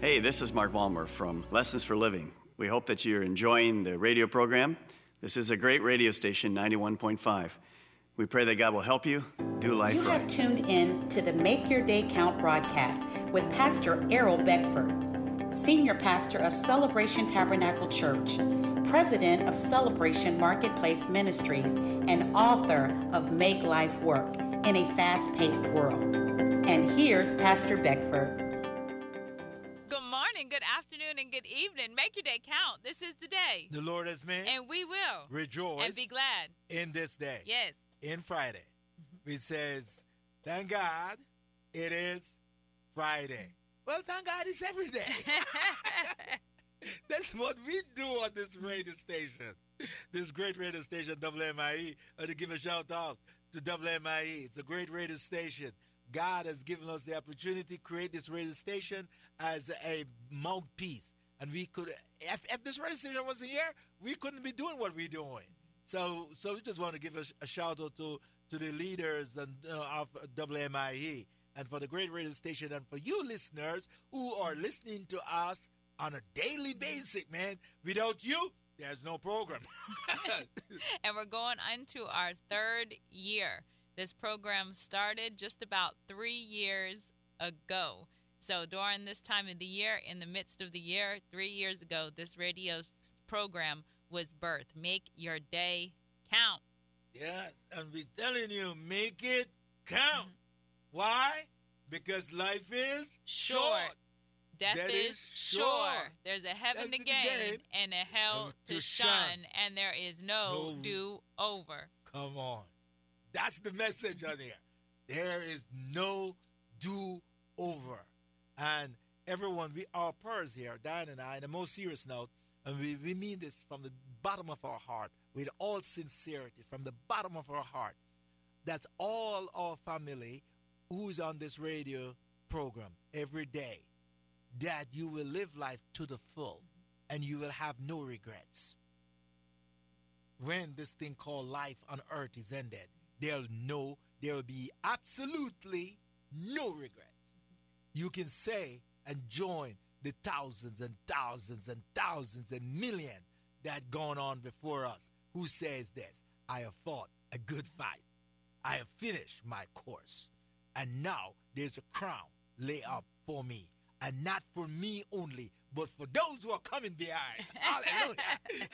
Hey, this is Mark Balmer from Lessons for Living. We hope that you're enjoying the radio program. This is a great radio station, 91.5. We pray that God will help you do life you right. have tuned in to the Make Your Day Count broadcast with Pastor Errol Beckford, Senior Pastor of Celebration Tabernacle Church, President of Celebration Marketplace Ministries, and author of Make Life Work in a Fast Paced World. And here's Pastor Beckford. Good morning, good afternoon, and good evening. Make your day count. This is the day. The Lord has made. And we will rejoice and be glad in this day. Yes. In Friday. It says, thank God it is Friday. Well, thank God it's every day. That's what we do on this radio station. This great radio station, WMIE. Uh, to give a shout out to WMIE. It's a great radio station. God has given us the opportunity to create this radio station as a mouthpiece. And we could, if, if this radio station wasn't here, we couldn't be doing what we're doing. So, so we just want to give a, a shout out to, to the leaders and uh, of WMIE and for the great radio station and for you listeners who are listening to us on a daily basis, man. Without you, there's no program. and we're going into our third year. This program started just about three years ago. So during this time of the year, in the midst of the year, three years ago, this radio program was birthed. Make your day count. Yes, and we're telling you, make it count. Mm-hmm. Why? Because life is short. short. Death that is, is sure. There's a heaven to gain and a hell to, to shun, shun, and there is no, no do over. Come on. That's the message on here. There is no do over. And everyone, we are prayers here, Diane and I, in the most serious note, and we, we mean this from the bottom of our heart, with all sincerity, from the bottom of our heart. That's all our family who's on this radio program every day. That you will live life to the full and you will have no regrets. When this thing called life on earth is ended, there'll no, there will be absolutely no regrets. You can say and join the thousands and thousands and thousands and million that gone on before us who says this I have fought a good fight. I have finished my course. And now there's a crown lay up for me. And not for me only, but for those who are coming behind. Hallelujah.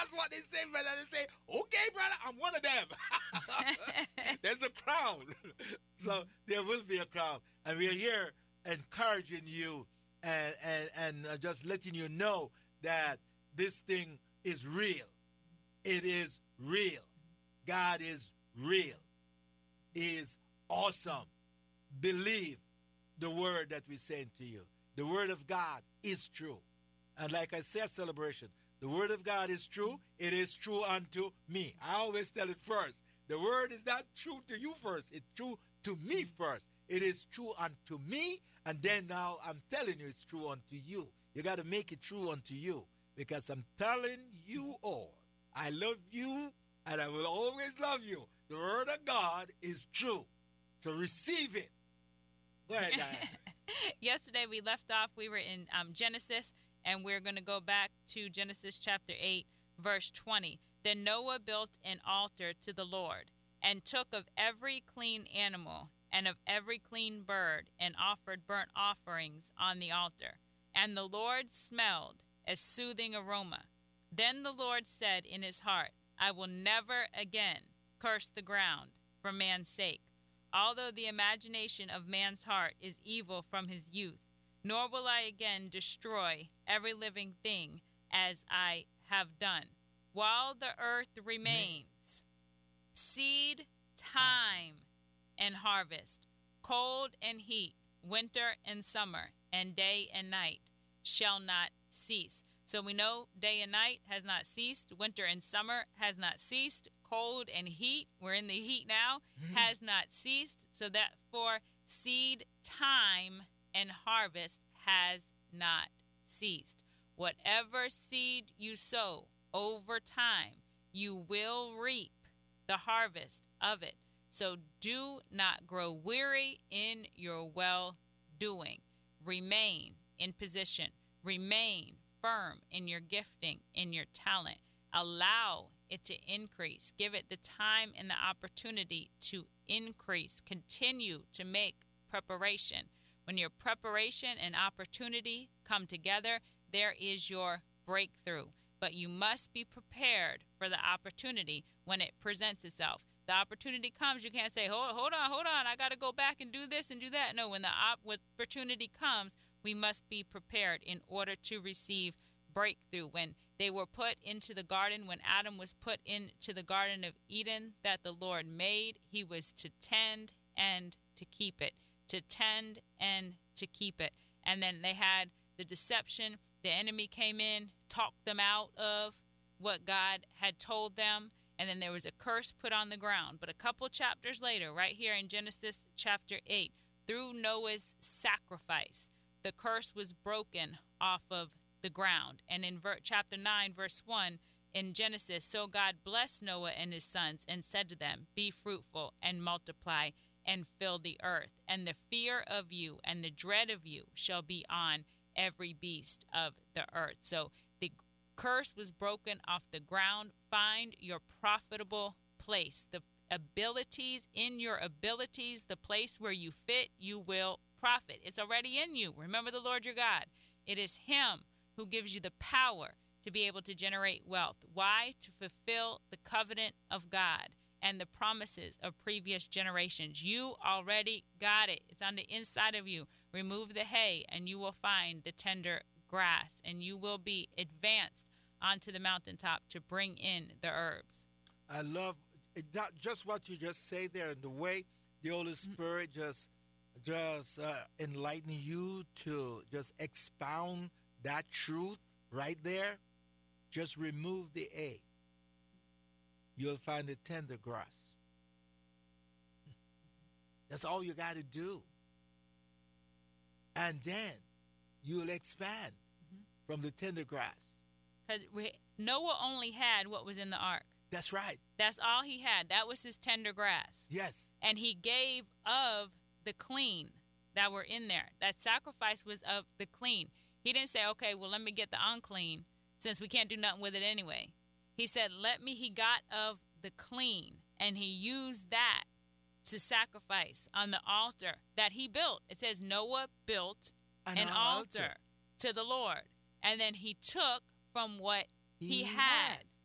That's what they say, brother. They say, okay, brother, I'm one of them. there's a crown. so there will be a crown. And we are here encouraging you and, and, and uh, just letting you know that this thing is real. It is real. God is real. Is awesome. Believe the word that we send to you. The word of God is true. And like I said, celebration, the word of God is true. It is true unto me. I always tell it first. The word is not true to you first. It's true to me first. It is true unto me. And then now I'm telling you it's true unto you. You got to make it true unto you. Because I'm telling you all, I love you and I will always love you. The word of God is true. So receive it. Go ahead, Yesterday we left off, we were in um, Genesis, and we're going to go back to Genesis chapter 8, verse 20. Then Noah built an altar to the Lord, and took of every clean animal and of every clean bird, and offered burnt offerings on the altar. And the Lord smelled a soothing aroma. Then the Lord said in his heart, I will never again curse the ground for man's sake, although the imagination of man's heart is evil from his youth, nor will I again destroy every living thing as I have done. While the earth remains, seed, time, and harvest, cold and heat, winter and summer, and day and night shall not cease. So we know day and night has not ceased, winter and summer has not ceased, cold and heat, we're in the heat now, mm-hmm. has not ceased. So that for seed time and harvest has not ceased. Whatever seed you sow over time, you will reap the harvest of it. So do not grow weary in your well doing. Remain in position. Remain firm in your gifting, in your talent. Allow it to increase. Give it the time and the opportunity to increase. Continue to make preparation. When your preparation and opportunity come together, there is your breakthrough. But you must be prepared for the opportunity when it presents itself. The opportunity comes, you can't say, hold, hold on, hold on, I got to go back and do this and do that. No, when the op- opportunity comes, we must be prepared in order to receive breakthrough. When they were put into the garden, when Adam was put into the Garden of Eden that the Lord made, he was to tend and to keep it, to tend and to keep it. And then they had the deception. The enemy came in, talked them out of what God had told them, and then there was a curse put on the ground. But a couple chapters later, right here in Genesis chapter 8, through Noah's sacrifice, the curse was broken off of the ground. And in ver- chapter 9, verse 1, in Genesis, so God blessed Noah and his sons and said to them, Be fruitful and multiply and fill the earth, and the fear of you and the dread of you shall be on every beast of the earth. So the curse was broken off the ground. Find your profitable place. The abilities in your abilities, the place where you fit, you will profit. It's already in you. Remember the Lord your God. It is Him who gives you the power to be able to generate wealth. Why? To fulfill the covenant of God and the promises of previous generations. You already got it, it's on the inside of you. Remove the hay, and you will find the tender grass, and you will be advanced onto the mountaintop to bring in the herbs. I love it, not just what you just say there, and the way the Holy Spirit just just uh, enlighten you to just expound that truth right there. Just remove the A. You'll find the tender grass. That's all you got to do. And then you'll expand mm-hmm. from the tender grass. Because Noah only had what was in the ark. That's right. That's all he had. That was his tender grass. Yes. And he gave of the clean that were in there. That sacrifice was of the clean. He didn't say, okay, well, let me get the unclean since we can't do nothing with it anyway. He said, let me, he got of the clean and he used that to sacrifice on the altar that he built. It says Noah built An an, altar. altar. to the Lord. And then he took from what he, He had. has.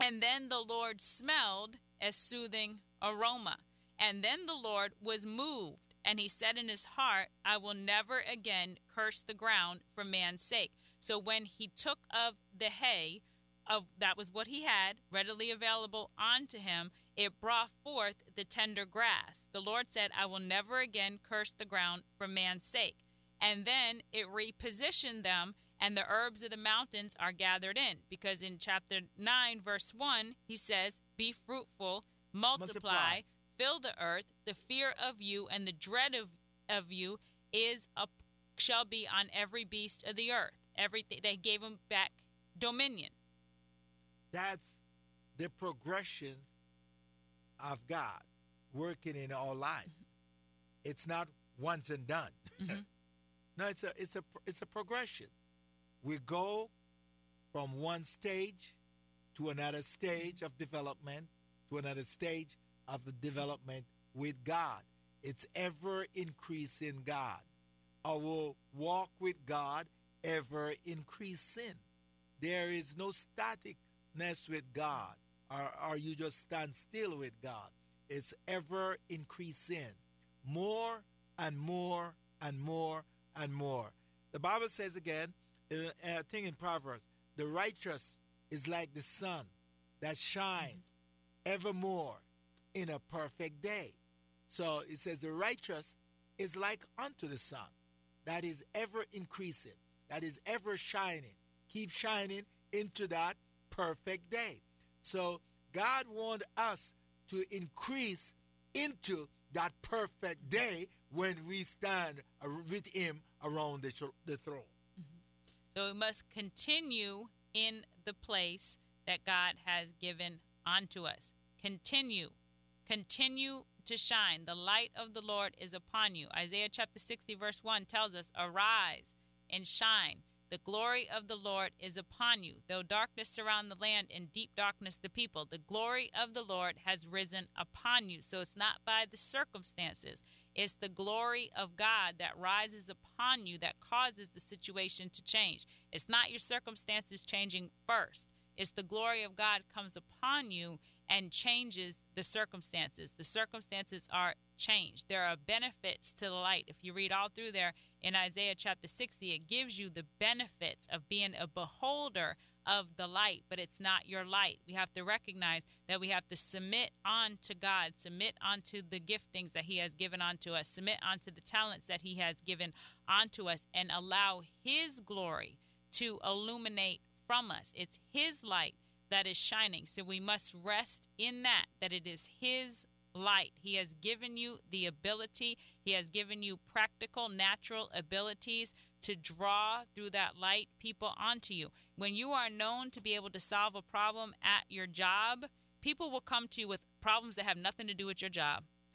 And then the Lord smelled a soothing aroma. And then the Lord was moved, and he said in his heart, I will never again curse the ground for man's sake. So when he took of the hay, of that was what he had readily available unto him, it brought forth the tender grass. The Lord said, I will never again curse the ground for man's sake. And then it repositioned them, and the herbs of the mountains are gathered in. Because in chapter 9, verse 1, he says, Be fruitful, multiply, Multiply. fill the earth, the fear of you and the dread of, of you is a, shall be on every beast of the earth. Everything they gave him back dominion. That's the progression of God working in our life. Mm-hmm. It's not once and done. Mm-hmm. no, it's a it's a it's a progression. We go from one stage to another stage of development to another stage of the development with God. It's ever increasing God. Our walk with God ever increasing. There is no staticness with God, or, or you just stand still with God. It's ever increasing. More and more and more and more. The Bible says again, uh, I think in Proverbs, the righteous is like the sun that shines evermore in a perfect day. So it says the righteous is like unto the sun that is ever increasing, that is ever shining. Keep shining into that perfect day. So God wants us to increase into that perfect day when we stand with Him around the, the throne. Mm-hmm. So we must continue in the place that God has given unto us. Continue. Continue to shine. The light of the Lord is upon you. Isaiah chapter 60, verse 1 tells us, Arise and shine. The glory of the Lord is upon you. Though darkness surround the land and deep darkness the people, the glory of the Lord has risen upon you. So it's not by the circumstances. It's the glory of God that rises upon you that causes the situation to change. It's not your circumstances changing first. It's the glory of God comes upon you and changes the circumstances. The circumstances are changed. There are benefits to the light. If you read all through there in Isaiah chapter 60, it gives you the benefits of being a beholder of the light, but it's not your light. We have to recognize that we have to submit on to God, submit onto the giftings that He has given unto us, submit onto the talents that He has given unto us, and allow His glory to illuminate from us. It's His light that is shining. So we must rest in that, that it is His light. He has given you the ability, He has given you practical, natural abilities to draw through that light people onto you. When you are known to be able to solve a problem at your job, people will come to you with problems that have nothing to do with your job.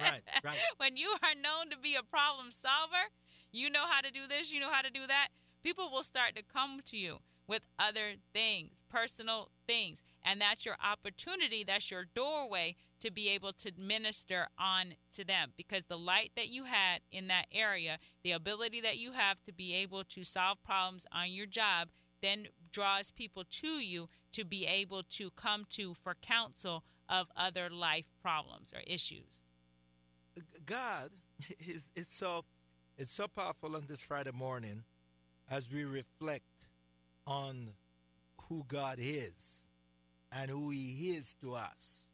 right, right. When you are known to be a problem solver, you know how to do this, you know how to do that, people will start to come to you with other things, personal things. And that's your opportunity, that's your doorway to be able to minister on to them because the light that you had in that area, the ability that you have to be able to solve problems on your job, then draws people to you to be able to come to for counsel of other life problems or issues. God is so it's so powerful on this Friday morning as we reflect on who God is and who He is to us.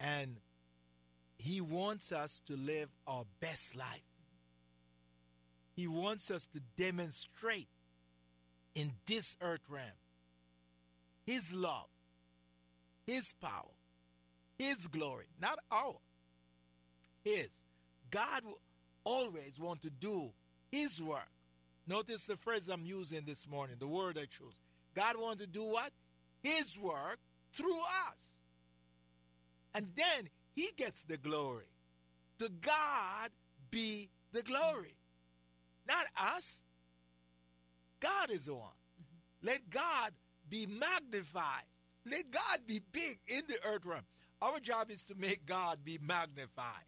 And He wants us to live our best life. He wants us to demonstrate in this earth realm His love, His power, His glory, not our, His. God will always want to do His work Notice the phrase I'm using this morning, the word I chose. God wants to do what? His work through us. And then he gets the glory. To God be the glory. Not us. God is the one. Mm-hmm. Let God be magnified. Let God be big in the earth realm. Our job is to make God be magnified.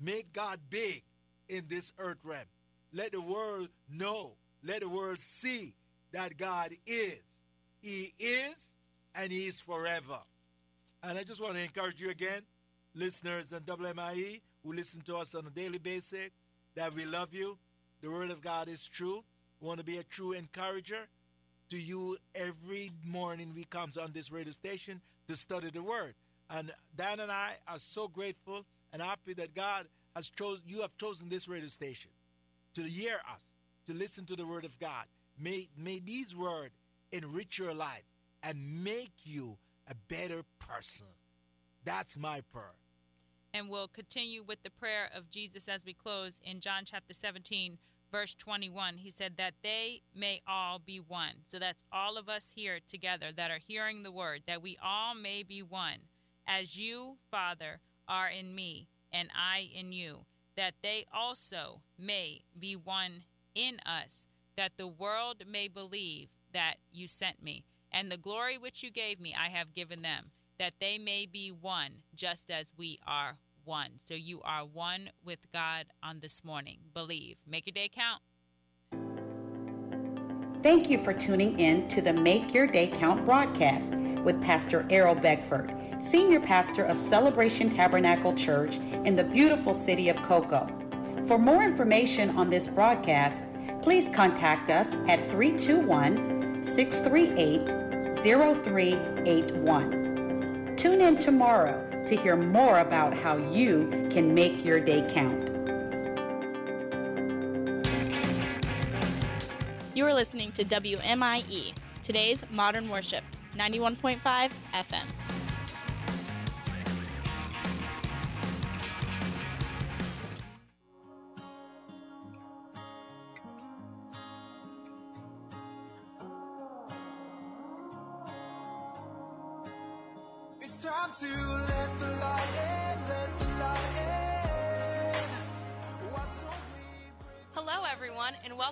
Make God big in this earth realm. Let the world know let the world see that God is. He is and He is forever. And I just want to encourage you again, listeners on WMIE who listen to us on a daily basis, that we love you. The Word of God is true. We want to be a true encourager to you every morning we comes on this radio station to study the Word. And Dan and I are so grateful and happy that God has chosen you have chosen this radio station to hear us to listen to the word of God. May, may these words enrich your life and make you a better person. That's my prayer. And we'll continue with the prayer of Jesus as we close in John chapter 17, verse 21. He said, That they may all be one. So that's all of us here together that are hearing the word, that we all may be one. As you, Father, are in me, and I in you, that they also may be one in us, that the world may believe that you sent me. And the glory which you gave me, I have given them, that they may be one, just as we are one. So you are one with God on this morning. Believe. Make your day count. Thank you for tuning in to the Make Your Day Count broadcast with Pastor Errol Beckford, Senior Pastor of Celebration Tabernacle Church in the beautiful city of Cocoa. For more information on this broadcast, please contact us at 321 638 0381. Tune in tomorrow to hear more about how you can make your day count. You are listening to WMIE, today's Modern Worship, 91.5 FM.